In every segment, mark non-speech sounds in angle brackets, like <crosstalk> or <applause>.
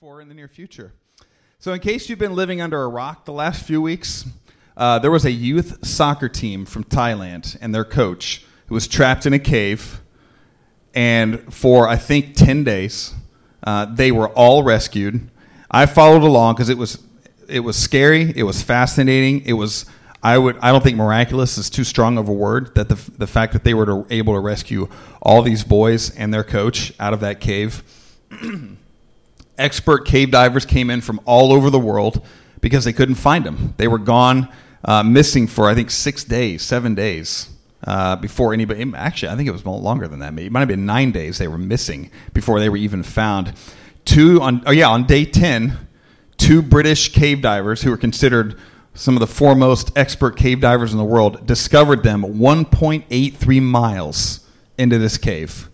for in the near future. So, in case you've been living under a rock the last few weeks, uh, there was a youth soccer team from Thailand and their coach who was trapped in a cave. And for, I think, 10 days, uh, they were all rescued. I followed along because it was, it was scary, it was fascinating, it was. I would. I don't think miraculous is too strong of a word. That the the fact that they were to, able to rescue all these boys and their coach out of that cave <clears throat> expert cave divers came in from all over the world because they couldn't find them. They were gone, uh, missing for I think six days, seven days uh, before anybody. Actually, I think it was longer than that. Maybe it might have been nine days they were missing before they were even found. Two on oh yeah on day ten, two British cave divers who were considered some of the foremost expert cave divers in the world discovered them 1.83 miles into this cave.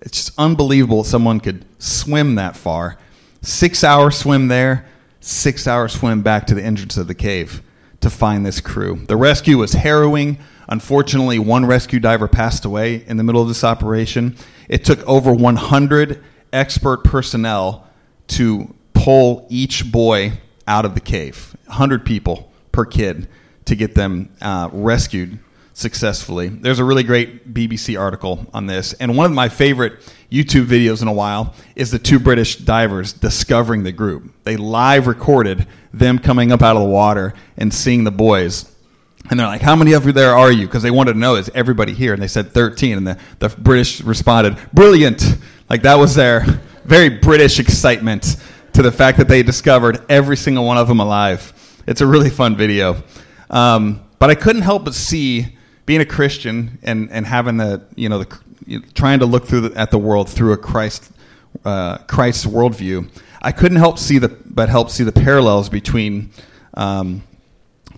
It's just unbelievable someone could swim that far Six hour swim there, six hour swim back to the entrance of the cave to find this crew. The rescue was harrowing. Unfortunately, one rescue diver passed away in the middle of this operation. It took over 100 expert personnel to pull each boy out of the cave. 100 people per kid to get them uh, rescued successfully. There's a really great BBC article on this, and one of my favorite YouTube videos in a while is the two British divers discovering the group. They live recorded them coming up out of the water and seeing the boys. And they're like, How many of you there are you? Because they wanted to know, is everybody here? And they said 13. And the, the British responded, Brilliant. Like that was their very British excitement to the fact that they discovered every single one of them alive. It's a really fun video. Um, but I couldn't help but see being a Christian and, and having the, you know, the, trying to look through the, at the world through a Christ uh, Christ's worldview, I couldn't help see the but help see the parallels between um,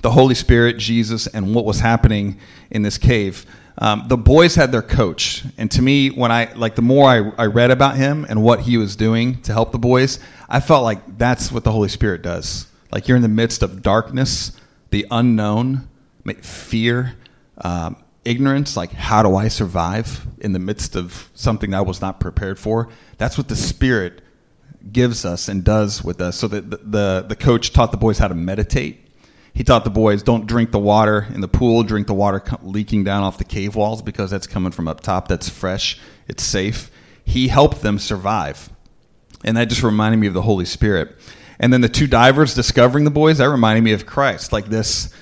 the Holy Spirit, Jesus, and what was happening in this cave. Um, the boys had their coach, and to me, when I like the more I, I read about him and what he was doing to help the boys, I felt like that's what the Holy Spirit does. Like you're in the midst of darkness, the unknown, fear. Um, ignorance, like how do I survive in the midst of something I was not prepared for? That's what the Spirit gives us and does with us. So the, the, the coach taught the boys how to meditate. He taught the boys don't drink the water in the pool, drink the water leaking down off the cave walls because that's coming from up top. That's fresh, it's safe. He helped them survive. And that just reminded me of the Holy Spirit. And then the two divers discovering the boys, that reminded me of Christ. Like this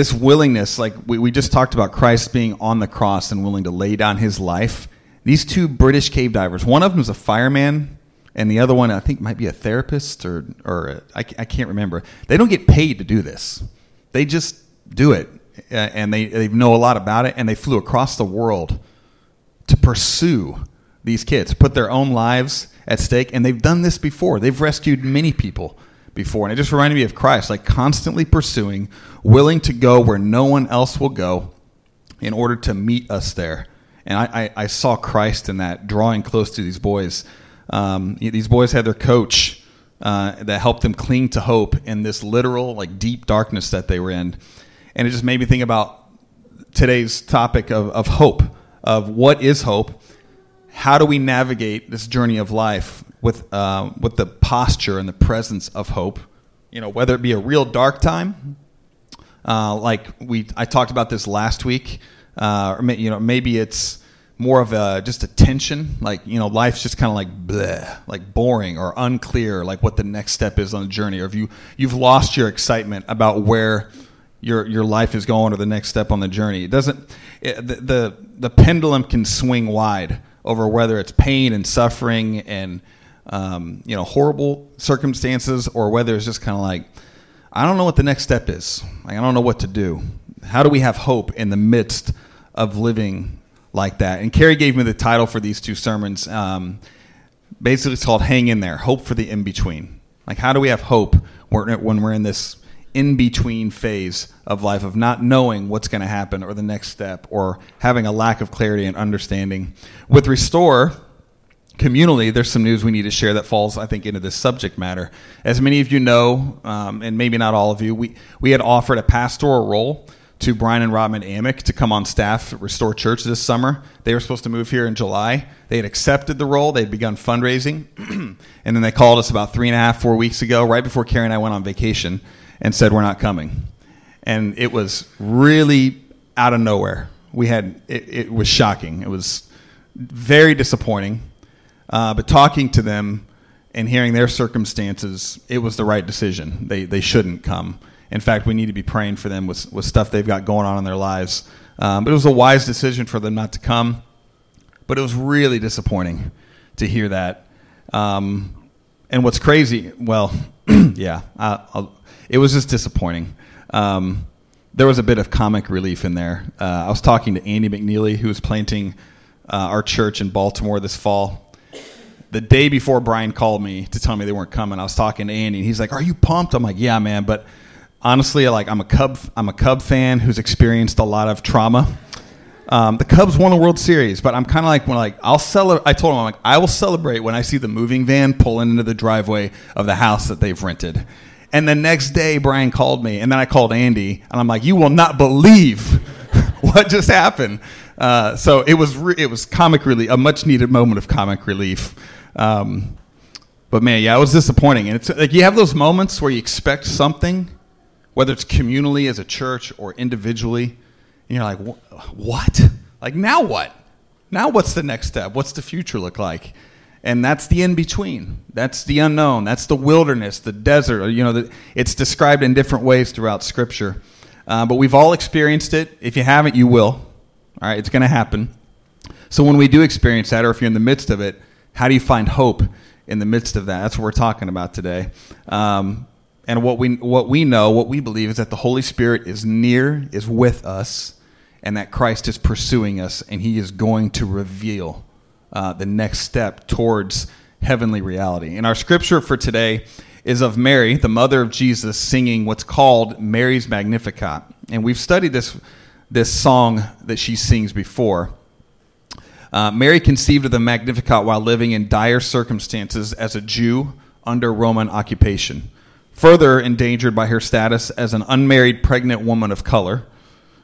this willingness, like we, we just talked about Christ being on the cross and willing to lay down his life. These two British cave divers, one of them is a fireman, and the other one I think might be a therapist or or a, I, I can't remember. They don't get paid to do this; they just do it, and they they know a lot about it, and they flew across the world to pursue these kids, put their own lives at stake, and they've done this before. They've rescued many people before. And it just reminded me of Christ, like constantly pursuing, willing to go where no one else will go in order to meet us there. And I, I, I saw Christ in that, drawing close to these boys. Um, these boys had their coach uh, that helped them cling to hope in this literal, like deep darkness that they were in. And it just made me think about today's topic of, of hope, of what is hope, how do we navigate this journey of life with uh, with the posture and the presence of hope. You know, whether it be a real dark time, uh, like we I talked about this last week, uh, or you know maybe it's more of a just a tension, like you know life's just kind of like bleh, like boring or unclear, like what the next step is on the journey, or if you you've lost your excitement about where your your life is going or the next step on the journey. It doesn't it, the, the the pendulum can swing wide over whether it's pain and suffering and um, you know, horrible circumstances or whether it's just kind of like, I don't know what the next step is. Like, I don't know what to do. How do we have hope in the midst of living like that? And Carrie gave me the title for these two sermons. Um, basically, it's called Hang in There Hope for the In Between. Like, how do we have hope when we're in this in between phase of life of not knowing what's going to happen or the next step or having a lack of clarity and understanding? With Restore, communally, there's some news we need to share that falls, I think, into this subject matter. As many of you know, um, and maybe not all of you, we, we had offered a pastoral role to Brian and Robin Amick to come on staff at Restore Church this summer. They were supposed to move here in July. They had accepted the role. They'd begun fundraising, <clears throat> and then they called us about three and a half, four weeks ago, right before Carrie and I went on vacation, and said we're not coming. And it was really out of nowhere. We had it, it was shocking. It was very disappointing. Uh, but talking to them and hearing their circumstances, it was the right decision. They they shouldn't come. In fact, we need to be praying for them with, with stuff they've got going on in their lives. Um, but it was a wise decision for them not to come. But it was really disappointing to hear that. Um, and what's crazy, well, <clears throat> yeah, I, it was just disappointing. Um, there was a bit of comic relief in there. Uh, I was talking to Andy McNeely, who was planting uh, our church in Baltimore this fall. The day before Brian called me to tell me they weren't coming, I was talking to Andy, and he's like, "Are you pumped?" I'm like, "Yeah, man," but honestly, like I'm a Cub, I'm a Cub fan who's experienced a lot of trauma. Um, the Cubs won the World Series, but I'm kind of like when like I'll celebrate. I told him I'm like I will celebrate when I see the moving van pulling into the driveway of the house that they've rented. And the next day, Brian called me, and then I called Andy, and I'm like, "You will not believe <laughs> what just happened." Uh, so it was re- it was comic relief, a much needed moment of comic relief. Um, but man, yeah, it was disappointing, and it's like you have those moments where you expect something, whether it's communally as a church or individually, and you're like, what? Like, now what? Now what's the next step? What's the future look like? And that's the in between. That's the unknown. That's the wilderness, the desert. You know, the, it's described in different ways throughout Scripture. Uh, but we've all experienced it. If you haven't, you will. All right, it's going to happen. So when we do experience that, or if you're in the midst of it, how do you find hope in the midst of that? That's what we're talking about today. Um, and what we what we know, what we believe is that the Holy Spirit is near, is with us, and that Christ is pursuing us, and He is going to reveal uh, the next step towards heavenly reality. And our scripture for today is of Mary, the mother of Jesus, singing what's called Mary's Magnificat. And we've studied this this song that she sings before. Uh, Mary conceived of the Magnificat while living in dire circumstances as a Jew under Roman occupation further endangered by her status as an unmarried pregnant woman of color.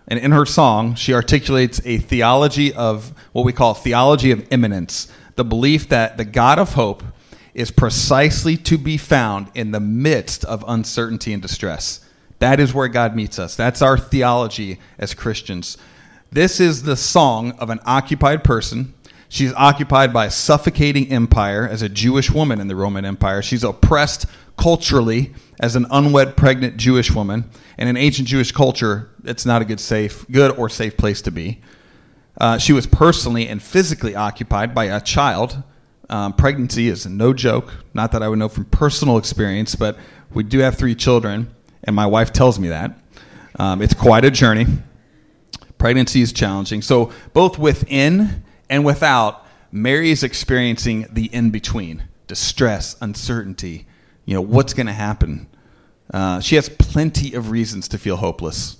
And in her song, she articulates a theology of what we call theology of immanence, the belief that the God of hope is precisely to be found in the midst of uncertainty and distress. That is where God meets us. That's our theology as Christians. This is the song of an occupied person. She's occupied by a suffocating empire as a Jewish woman in the Roman Empire. She's oppressed culturally as an unwed pregnant Jewish woman. And in ancient Jewish culture, it's not a good safe, good or safe place to be. Uh, she was personally and physically occupied by a child. Um, pregnancy is no joke. Not that I would know from personal experience, but we do have three children, and my wife tells me that. Um, it's quite a journey. Pregnancy is challenging. So, both within and without, Mary is experiencing the in between distress, uncertainty, you know, what's going to happen. Uh, she has plenty of reasons to feel hopeless,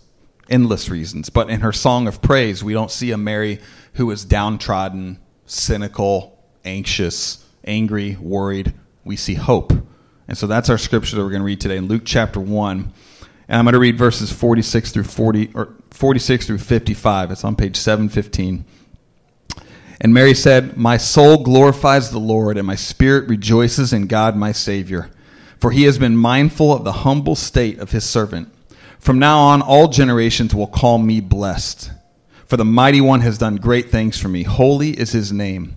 endless reasons. But in her song of praise, we don't see a Mary who is downtrodden, cynical, anxious, angry, worried. We see hope. And so that's our scripture that we're going to read today in Luke chapter 1. And I'm going to read verses 46 through 40 or 46 through 55. It's on page 715. And Mary said, "My soul glorifies the Lord, and my spirit rejoices in God my Savior." for he has been mindful of the humble state of his servant. From now on, all generations will call me blessed. For the mighty one has done great things for me. Holy is his name.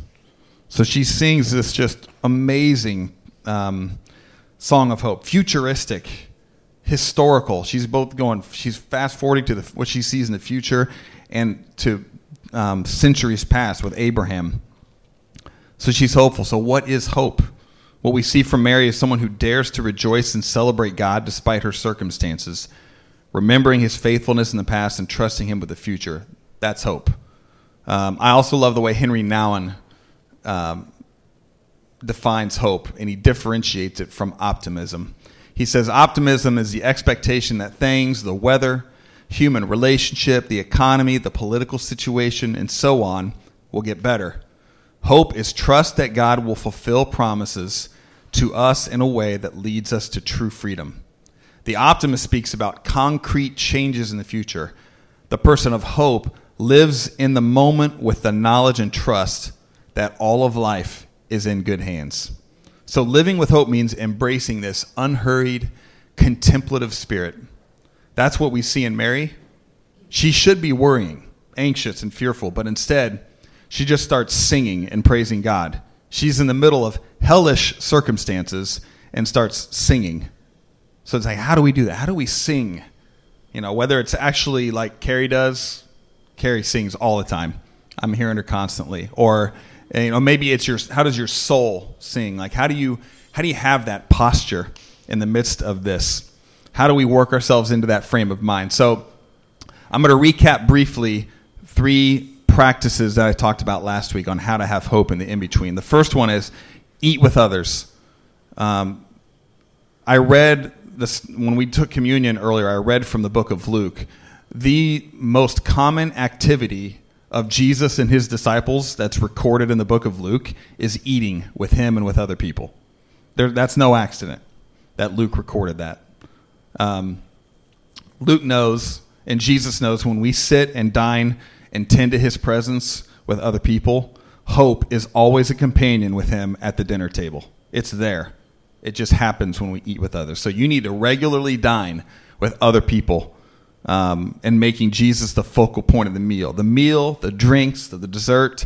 So she sings this just amazing um, song of hope, futuristic, historical. She's both going, she's fast forwarding to the, what she sees in the future and to um, centuries past with Abraham. So she's hopeful. So, what is hope? What we see from Mary is someone who dares to rejoice and celebrate God despite her circumstances, remembering his faithfulness in the past and trusting him with the future. That's hope. Um, I also love the way Henry Nouwen um, defines hope, and he differentiates it from optimism. He says optimism is the expectation that things, the weather, human relationship, the economy, the political situation, and so on, will get better. Hope is trust that God will fulfill promises to us in a way that leads us to true freedom. The optimist speaks about concrete changes in the future. The person of hope lives in the moment with the knowledge and trust that all of life is in good hands. So, living with hope means embracing this unhurried, contemplative spirit. That's what we see in Mary. She should be worrying, anxious, and fearful, but instead, she just starts singing and praising God. She's in the middle of hellish circumstances and starts singing. So it's like, how do we do that? How do we sing? You know, whether it's actually like Carrie does, Carrie sings all the time. I'm hearing her constantly. Or, you know, maybe it's your, how does your soul sing? Like, how do you, how do you have that posture in the midst of this? How do we work ourselves into that frame of mind? So I'm going to recap briefly three practices that I talked about last week on how to have hope in the in between. The first one is eat with others. Um, I read this when we took communion earlier. I read from the book of Luke. The most common activity of Jesus and his disciples that's recorded in the book of Luke is eating with him and with other people. There, that's no accident that Luke recorded that. Um, Luke knows, and Jesus knows, when we sit and dine and tend to his presence with other people, hope is always a companion with him at the dinner table. It's there. It just happens when we eat with others. So you need to regularly dine with other people um, and making Jesus the focal point of the meal. The meal, the drinks, the, the dessert,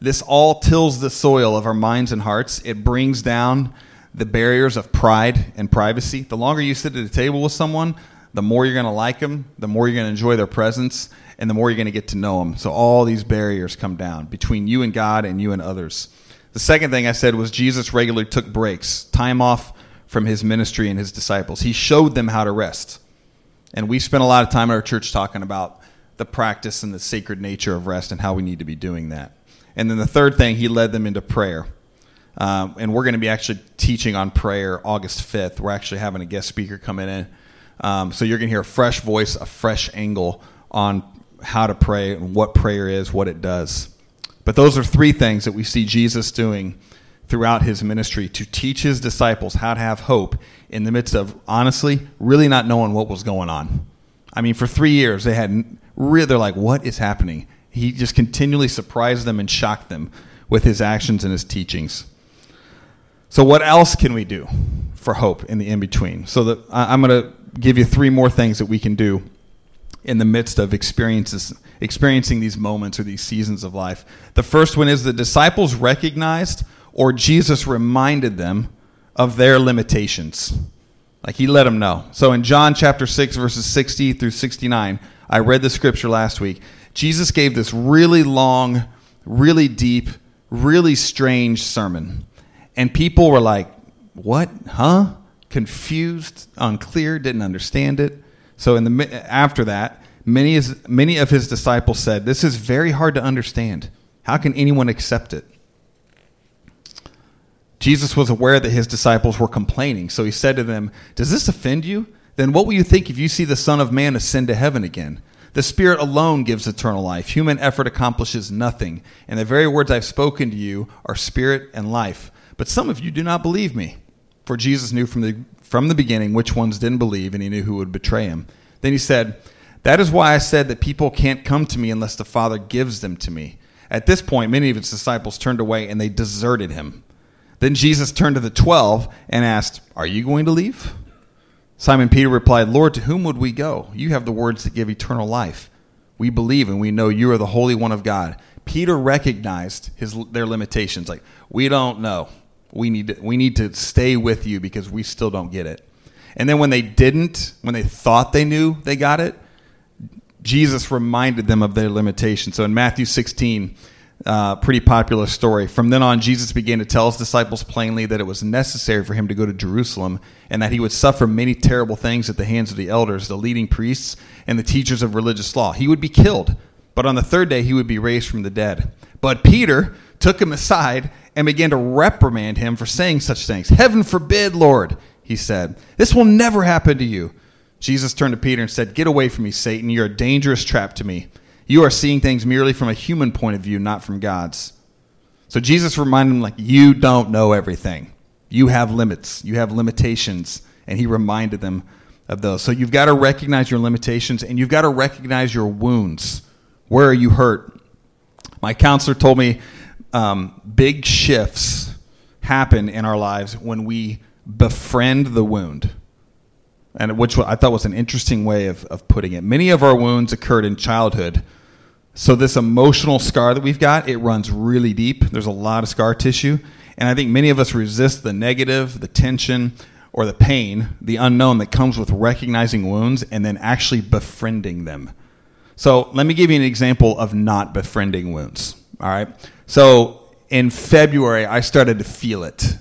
this all tills the soil of our minds and hearts. It brings down the barriers of pride and privacy. The longer you sit at a table with someone, the more you're going to like them, the more you're going to enjoy their presence, and the more you're going to get to know them. So all these barriers come down between you and God and you and others. The second thing I said was Jesus regularly took breaks, time off from his ministry and his disciples. He showed them how to rest. And we spent a lot of time in our church talking about the practice and the sacred nature of rest and how we need to be doing that. And then the third thing, he led them into prayer. Um, and we're going to be actually teaching on prayer August 5th. We're actually having a guest speaker coming in. Um, so you're going to hear a fresh voice, a fresh angle on how to pray and what prayer is, what it does. But those are three things that we see Jesus doing throughout his ministry to teach his disciples how to have hope in the midst of honestly really not knowing what was going on. I mean, for three years they had really they're like, what is happening? He just continually surprised them and shocked them with his actions and his teachings. So, what else can we do for hope in the in between? So, that I'm going to give you three more things that we can do in the midst of experiences, experiencing these moments or these seasons of life. The first one is the disciples recognized or Jesus reminded them of their limitations. Like he let them know. So in John chapter 6, verses 60 through 69, I read the scripture last week. Jesus gave this really long, really deep, really strange sermon. And people were like, What? Huh? Confused, unclear, didn't understand it. So in the after that, many many of his disciples said, "This is very hard to understand. How can anyone accept it?" Jesus was aware that his disciples were complaining, so he said to them, "Does this offend you? Then what will you think if you see the Son of Man ascend to heaven again?" The Spirit alone gives eternal life. Human effort accomplishes nothing. And the very words I've spoken to you are spirit and life. But some of you do not believe me. For Jesus knew from the, from the beginning which ones didn't believe, and he knew who would betray him. Then he said, That is why I said that people can't come to me unless the Father gives them to me. At this point, many of his disciples turned away and they deserted him. Then Jesus turned to the twelve and asked, Are you going to leave? Simon Peter replied, Lord, to whom would we go? You have the words that give eternal life. We believe and we know you are the Holy One of God. Peter recognized his, their limitations. Like, we don't know. We need, to, we need to stay with you because we still don't get it. And then when they didn't, when they thought they knew they got it, Jesus reminded them of their limitations. So in Matthew 16, uh, pretty popular story. From then on, Jesus began to tell his disciples plainly that it was necessary for him to go to Jerusalem and that he would suffer many terrible things at the hands of the elders, the leading priests, and the teachers of religious law. He would be killed but on the third day he would be raised from the dead. But Peter took him aside and began to reprimand him for saying such things. Heaven forbid, Lord, he said. This will never happen to you. Jesus turned to Peter and said, Get away from me, Satan. You're a dangerous trap to me. You are seeing things merely from a human point of view, not from God's. So Jesus reminded him, like, you don't know everything. You have limits, you have limitations. And he reminded them of those. So you've got to recognize your limitations and you've got to recognize your wounds. Where are you hurt? My counselor told me um, big shifts happen in our lives when we befriend the wound. And which I thought was an interesting way of, of putting it. Many of our wounds occurred in childhood. So this emotional scar that we've got, it runs really deep. There's a lot of scar tissue. And I think many of us resist the negative, the tension, or the pain, the unknown that comes with recognizing wounds and then actually befriending them. So let me give you an example of not befriending wounds. All right. So in February, I started to feel it.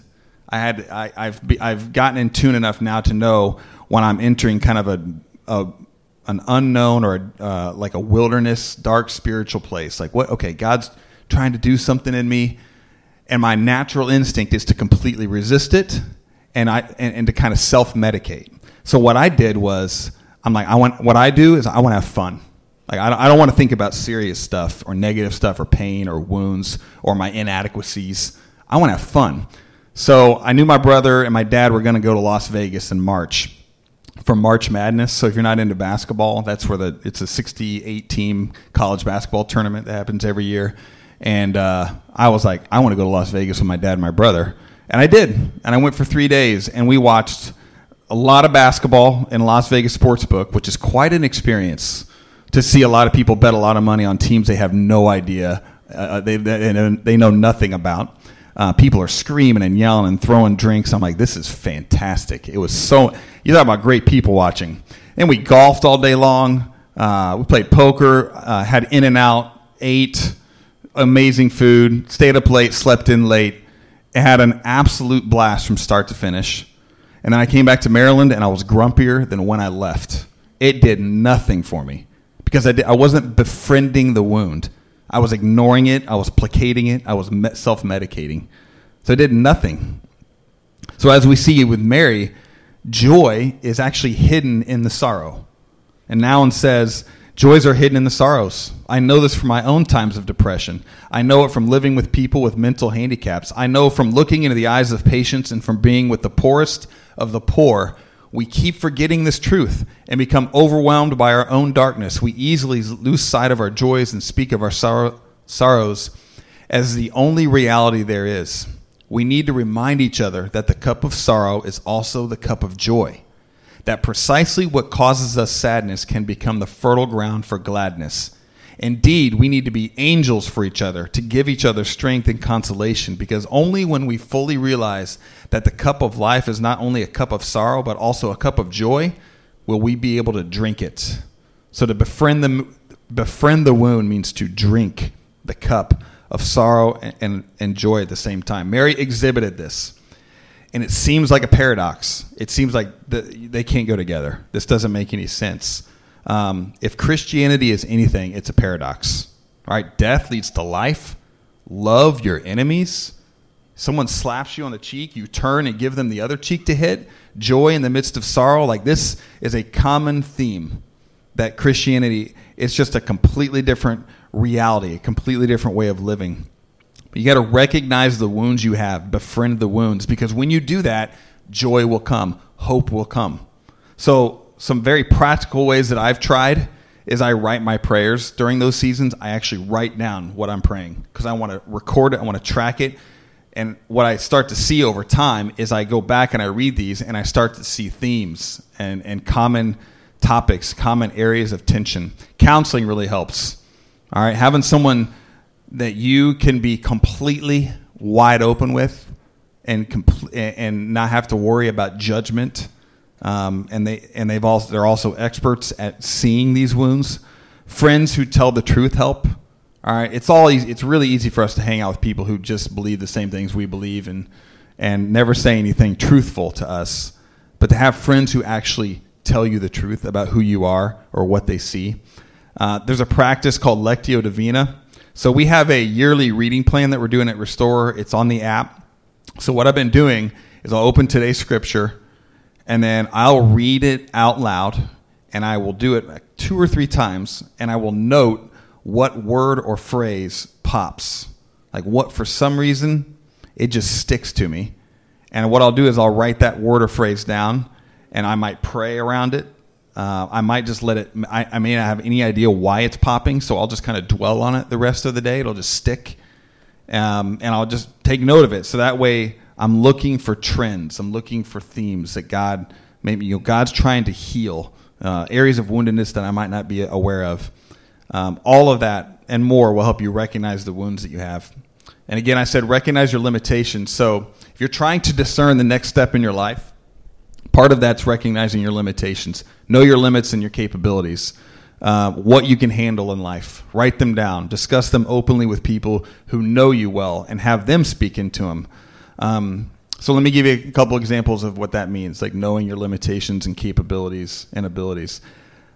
I had I, have I've gotten in tune enough now to know when I'm entering kind of a, a an unknown or uh, like a wilderness, dark spiritual place. Like what? Okay, God's trying to do something in me, and my natural instinct is to completely resist it and I and, and to kind of self medicate. So what I did was I'm like I want what I do is I want to have fun. Like I don't, I don't want to think about serious stuff or negative stuff or pain or wounds or my inadequacies. I want to have fun. So I knew my brother and my dad were going to go to Las Vegas in March for March Madness. So if you're not into basketball, that's where the it's a 68 team college basketball tournament that happens every year. And uh, I was like, I want to go to Las Vegas with my dad and my brother. And I did. And I went for three days, and we watched a lot of basketball in Las Vegas Sportsbook, which is quite an experience to see a lot of people bet a lot of money on teams they have no idea, uh, they, they, they know nothing about. Uh, people are screaming and yelling and throwing drinks. I'm like, this is fantastic. It was so, you talk about great people watching. And we golfed all day long. Uh, we played poker, uh, had In-N-Out, ate amazing food, stayed up late, slept in late had an absolute blast from start to finish. And then I came back to Maryland and I was grumpier than when I left. It did nothing for me because I, did, I wasn't befriending the wound. I was ignoring it. I was placating it. I was self medicating. So it did nothing. So, as we see with Mary, joy is actually hidden in the sorrow. And Nouwen says, Joys are hidden in the sorrows. I know this from my own times of depression. I know it from living with people with mental handicaps. I know from looking into the eyes of patients and from being with the poorest of the poor. We keep forgetting this truth and become overwhelmed by our own darkness. We easily lose sight of our joys and speak of our sorrow, sorrows as the only reality there is. We need to remind each other that the cup of sorrow is also the cup of joy that precisely what causes us sadness can become the fertile ground for gladness. Indeed, we need to be angels for each other, to give each other strength and consolation, because only when we fully realize that the cup of life is not only a cup of sorrow, but also a cup of joy, will we be able to drink it. So to befriend the, befriend the wound means to drink the cup of sorrow and, and, and joy at the same time. Mary exhibited this and it seems like a paradox. It seems like the, they can't go together. This doesn't make any sense. Um, if Christianity is anything, it's a paradox. Right? Death leads to life. Love your enemies. Someone slaps you on the cheek, you turn and give them the other cheek to hit. Joy in the midst of sorrow. Like this is a common theme that Christianity is just a completely different reality, a completely different way of living. You got to recognize the wounds you have, befriend the wounds, because when you do that, joy will come, hope will come. So, some very practical ways that I've tried is I write my prayers during those seasons. I actually write down what I'm praying because I want to record it, I want to track it. And what I start to see over time is I go back and I read these and I start to see themes and, and common topics, common areas of tension. Counseling really helps. All right, having someone that you can be completely wide open with and compl- and not have to worry about judgment. Um, and they and they've also they're also experts at seeing these wounds. Friends who tell the truth help. All right, it's all easy. It's really easy for us to hang out with people who just believe the same things we believe and and never say anything truthful to us. But to have friends who actually tell you the truth about who you are or what they see. Uh, there's a practice called Lectio Divina. So we have a yearly reading plan that we're doing at Restore. It's on the app. So what I've been doing is I'll open today's scripture and then I'll read it out loud and I will do it two or three times and I will note what word or phrase pops. Like what for some reason it just sticks to me. And what I'll do is I'll write that word or phrase down and I might pray around it. Uh, I might just let it, I, I, may not have any idea why it's popping, so I'll just kind of dwell on it the rest of the day. It'll just stick. Um, and I'll just take note of it. So that way I'm looking for trends. I'm looking for themes that God, maybe, you know, God's trying to heal uh, areas of woundedness that I might not be aware of. Um, all of that and more will help you recognize the wounds that you have. And again, I said recognize your limitations. So if you're trying to discern the next step in your life, part of that's recognizing your limitations. Know your limits and your capabilities. Uh, what you can handle in life. Write them down. Discuss them openly with people who know you well and have them speak into them. Um, so let me give you a couple examples of what that means, like knowing your limitations and capabilities and abilities.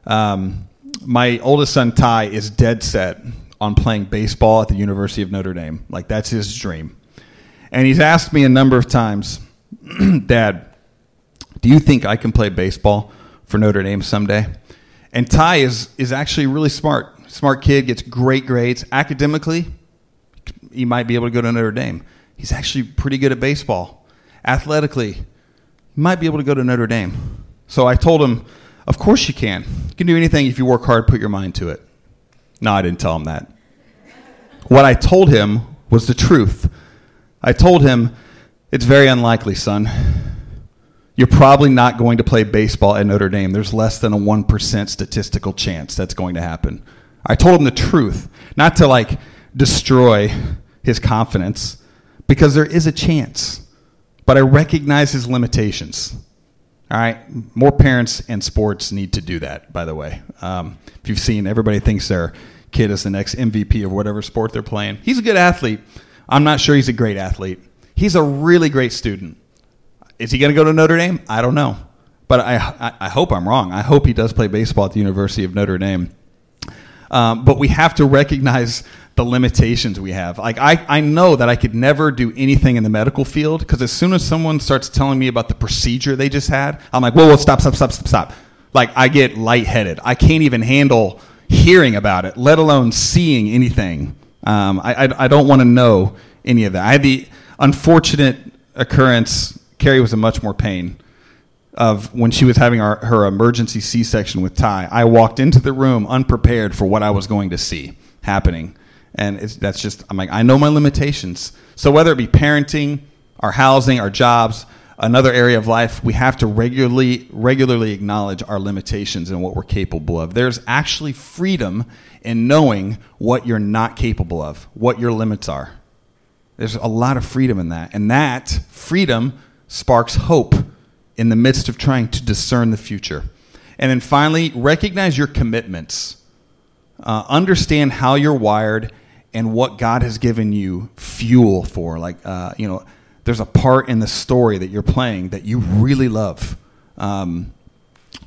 Um, my oldest son Ty is dead set on playing baseball at the University of Notre Dame. Like that's his dream. And he's asked me a number of times, <clears throat> Dad, do you think I can play baseball for Notre Dame someday? And Ty is is actually really smart. Smart kid, gets great grades. Academically, he might be able to go to Notre Dame. He's actually pretty good at baseball. Athletically, might be able to go to Notre Dame. So I told him, Of course you can. You can do anything if you work hard, put your mind to it. No, I didn't tell him that. What I told him was the truth. I told him, It's very unlikely, son. You're probably not going to play baseball at Notre Dame. There's less than a 1% statistical chance that's going to happen. I told him the truth, not to like destroy his confidence, because there is a chance. But I recognize his limitations. All right, more parents and sports need to do that. By the way, um, if you've seen, everybody thinks their kid is the next MVP of whatever sport they're playing. He's a good athlete. I'm not sure he's a great athlete. He's a really great student. Is he going to go to Notre Dame? I don't know, but I, I, I hope I'm wrong. I hope he does play baseball at the University of Notre Dame. Um, but we have to recognize the limitations we have. Like I, I know that I could never do anything in the medical field because as soon as someone starts telling me about the procedure they just had, I'm like, whoa, whoa, stop, stop, stop, stop, stop. Like I get lightheaded. I can't even handle hearing about it, let alone seeing anything. Um, I, I, I don't want to know any of that. I had the unfortunate occurrence. Carrie was in much more pain of when she was having our, her emergency C-section with Ty. I walked into the room unprepared for what I was going to see happening and that's just I'm like I know my limitations. So whether it be parenting, our housing, our jobs, another area of life, we have to regularly regularly acknowledge our limitations and what we're capable of. There's actually freedom in knowing what you're not capable of, what your limits are. There's a lot of freedom in that, and that freedom sparks hope in the midst of trying to discern the future. And then finally, recognize your commitments. Uh, understand how you're wired and what God has given you fuel for. Like, uh, you know, there's a part in the story that you're playing that you really love. Um,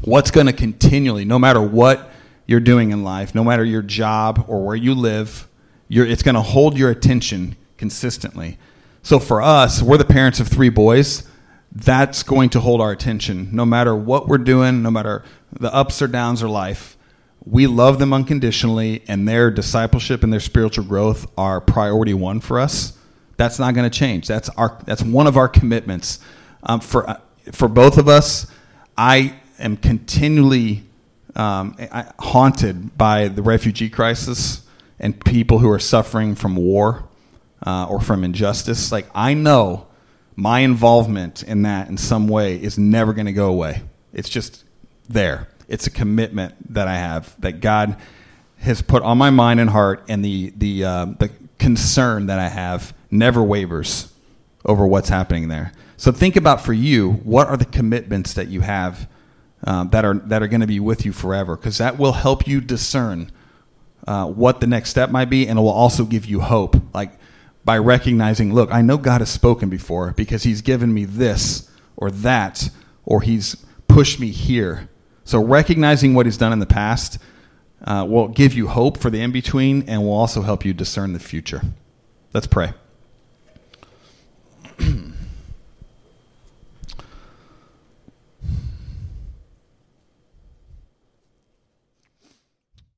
what's going to continually, no matter what you're doing in life, no matter your job or where you live, it's going to hold your attention consistently. So for us, we're the parents of three boys. That's going to hold our attention no matter what we're doing, no matter the ups or downs of life we love them unconditionally, and their discipleship and their spiritual growth are priority one for us. That's not going to change. That's our that's one of our commitments um, for uh, for both of us. I am continually um, haunted by the refugee crisis and people who are suffering from war uh, or from injustice. Like I know my involvement in that in some way is never going to go away. It's just there it's a commitment that I have that God has put on my mind and heart, and the the uh, the concern that I have never wavers over what's happening there. So think about for you, what are the commitments that you have um, that are that are going to be with you forever? Because that will help you discern uh, what the next step might be, and it will also give you hope. Like by recognizing, look, I know God has spoken before because he's given me this or that, or he's pushed me here. So recognizing what he's done in the past uh, will give you hope for the in between and will also help you discern the future. Let's pray. <clears throat>